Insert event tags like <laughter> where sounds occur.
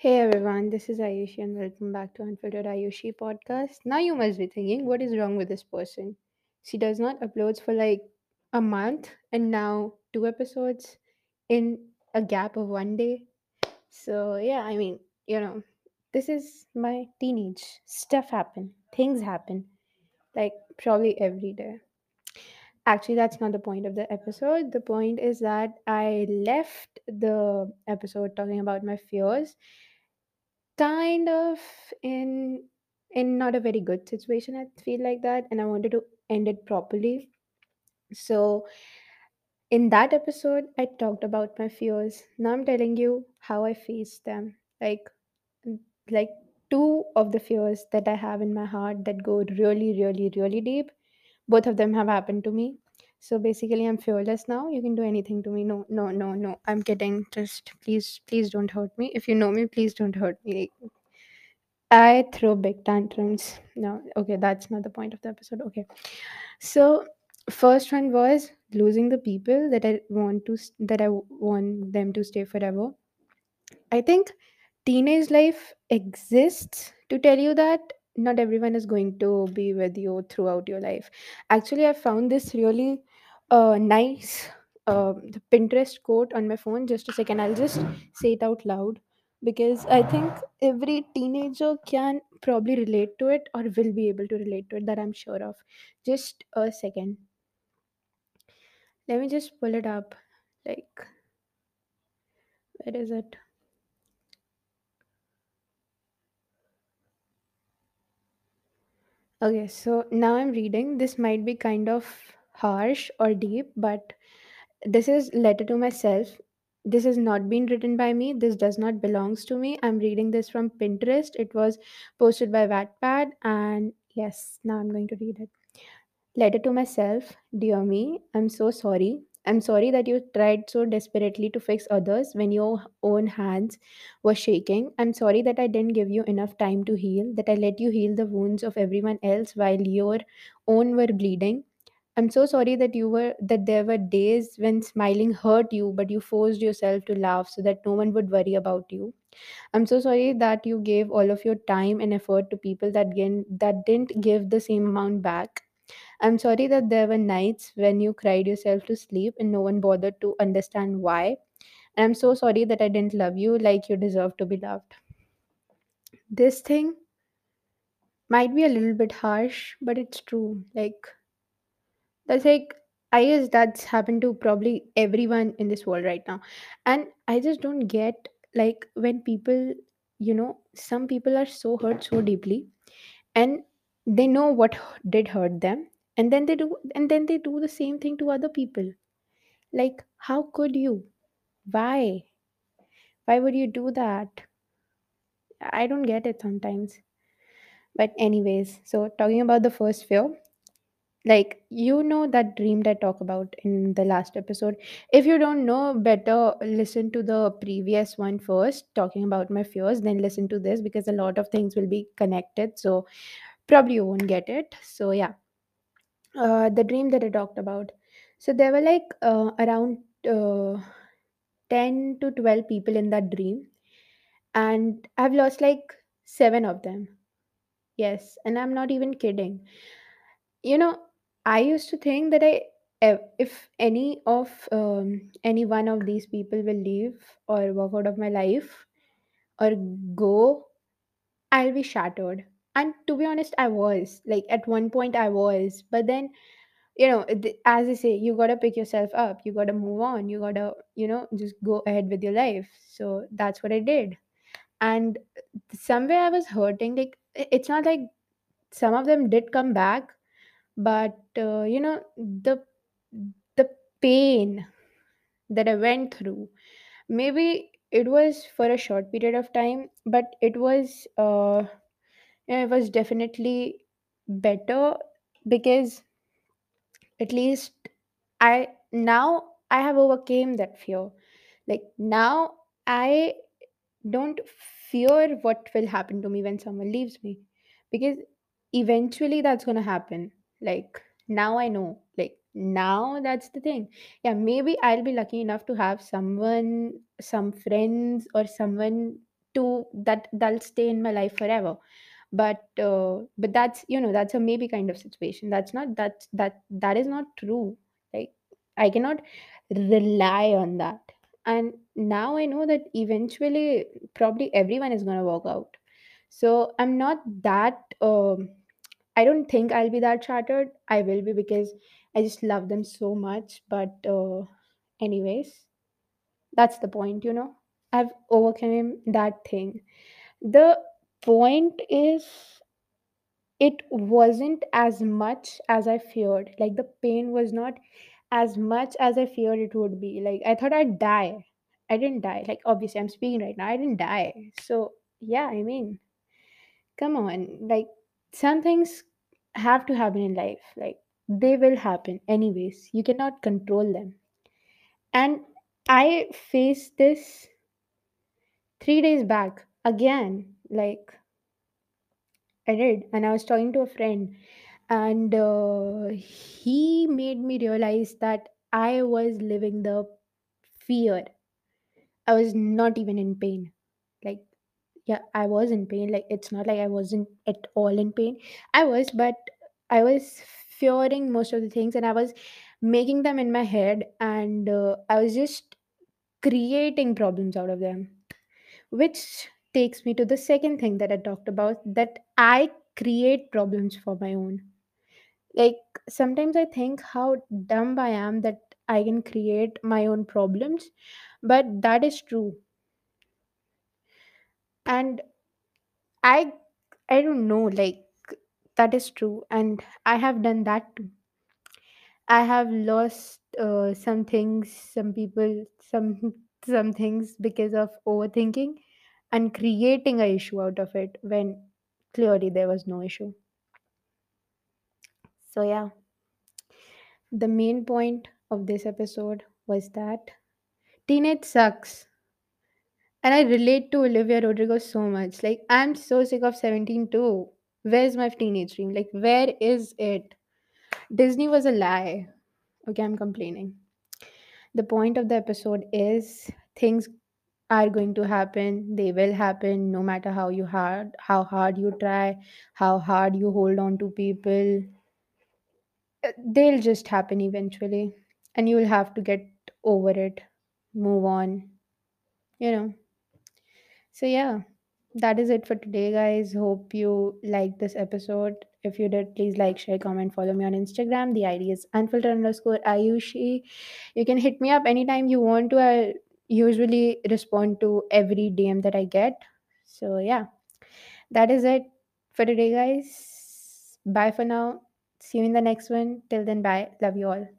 Hey everyone, this is Ayushi and welcome back to Unfiltered Ayushi podcast. Now you must be thinking, what is wrong with this person? She does not uploads for like a month and now two episodes in a gap of one day. So yeah, I mean, you know, this is my teenage. Stuff happen. Things happen. Like probably every day. Actually, that's not the point of the episode. The point is that I left the episode talking about my fears kind of in in not a very good situation i feel like that and i wanted to end it properly. So in that episode i talked about my fears. Now i'm telling you how i faced them. Like like two of the fears that i have in my heart that go really really really deep both of them have happened to me so basically i'm fearless now you can do anything to me no no no no i'm kidding just please please don't hurt me if you know me please don't hurt me I throw big tantrums. No, okay, that's not the point of the episode. Okay. So, first one was losing the people that I want to that I want them to stay forever. I think teenage life exists to tell you that not everyone is going to be with you throughout your life. Actually, I found this really uh, nice the Pinterest quote on my phone. Just a second, I'll just say it out loud because I think every teenager can probably relate to it or will be able to relate to it. That I'm sure of. Just a second. Let me just pull it up. Like, where is it? Okay, so now I'm reading. This might be kind of harsh or deep, but this is letter to myself. This has not been written by me. This does not belongs to me. I'm reading this from Pinterest. It was posted by Wattpad, and yes, now I'm going to read it. Letter to myself, dear me, I'm so sorry. I'm sorry that you tried so desperately to fix others when your own hands were shaking. I'm sorry that I didn't give you enough time to heal, that I let you heal the wounds of everyone else while your own were bleeding. I'm so sorry that you were that there were days when smiling hurt you, but you forced yourself to laugh so that no one would worry about you. I'm so sorry that you gave all of your time and effort to people that again that didn't give the same amount back. I'm sorry that there were nights when you cried yourself to sleep and no one bothered to understand why. And I'm so sorry that I didn't love you like you deserve to be loved. This thing might be a little bit harsh, but it's true. Like, that's like, I guess that's happened to probably everyone in this world right now. And I just don't get, like, when people, you know, some people are so hurt so deeply and they know what did hurt them and then they do and then they do the same thing to other people Like, how could you? Why? Why would you do that? I don't get it sometimes. But, anyways, so talking about the first fear, like, you know that dream that I talk about in the last episode. If you don't know, better listen to the previous one first, talking about my fears, then listen to this because a lot of things will be connected. So, probably you won't get it. So, yeah, uh, the dream that I talked about. So, there were like uh, around uh, 10 to 12 people in that dream and I've lost like seven of them. Yes, and I'm not even kidding. You know, I used to think that I, if any of um, any one of these people will leave or walk out of my life or go, I'll be shattered. And to be honest, I was like at one point I was, but then you know, th- as I say, you gotta pick yourself up. You gotta move on. You gotta, you know, just go ahead with your life. So that's what I did and somewhere i was hurting like it's not like some of them did come back but uh, you know the the pain that i went through maybe it was for a short period of time but it was uh you know, it was definitely better because at least i now i have overcame that fear. Like now i don't fear what will happen to me when someone leaves me because eventually that's going to happen like now i know. Like now that's the thing. Yeah maybe i'll be lucky enough to have someone some friends or someone to that that'll stay in my life forever. But uh, but that's you know that's a maybe kind of situation. That's not that that that is not true. Like i cannot rely on that. And now i know that eventually probably everyone is to work out. So i'm not that um, i don't think i'll be that shattered i will be because i just love them so much but uh, anyways that's the point you know i've overcome that thing the point is it wasn't as much as I feared. Like the pain was not as much as I feared it would be. Like I thought I'd die. I didn't die. Like obviously I'm speaking right now. I didn't die. So yeah, I mean, come on. Like some things have to happen in life. Like they will happen anyways. You cannot control them. And I faced this three days back again. Like I did. And I was talking to a friend and uh, he made me realize that i was living the fear i was not even in pain like yeah i was in pain like it's not like i wasn't at all in pain. I was but i was fearing most of the things and i was making them in my head and uh, i was just creating problems out of them which takes me to the second thing that i talked about that i create problems for my own. Like sometimes i think how dumb i am that i can create my own problems but that is true and i i don't know like that is true. And i have done that too. I have lost uh, some things some people some <laughs> some things because of overthinking and creating a issue out of it when clearly there was no issue. So yeah. The main point of this episode was that teenage sucks And I relate to Olivia Rodrigo so much. Like, I'm so sick of 17 too. Where's my teenage dream? Like, where is it? Disney was a lie. Okay, I'm complaining. The point of the episode is things are going to happen. They will happen no matter how you hard how hard you try, how hard you hold on to people. Uh, They'll just happen eventually. And you'll have to get over it. Move on. You know. So yeah, that is it for today, guys. Hope you liked this episode. If you did, please like, share, comment, follow me on Instagram. The ID is unfiltered underscore Ayushi. You can hit me up anytime you want to. I usually respond to every DM that I get. So yeah, that is it for today, guys. Bye for now. See you in the next one. Till then, bye. Love you all.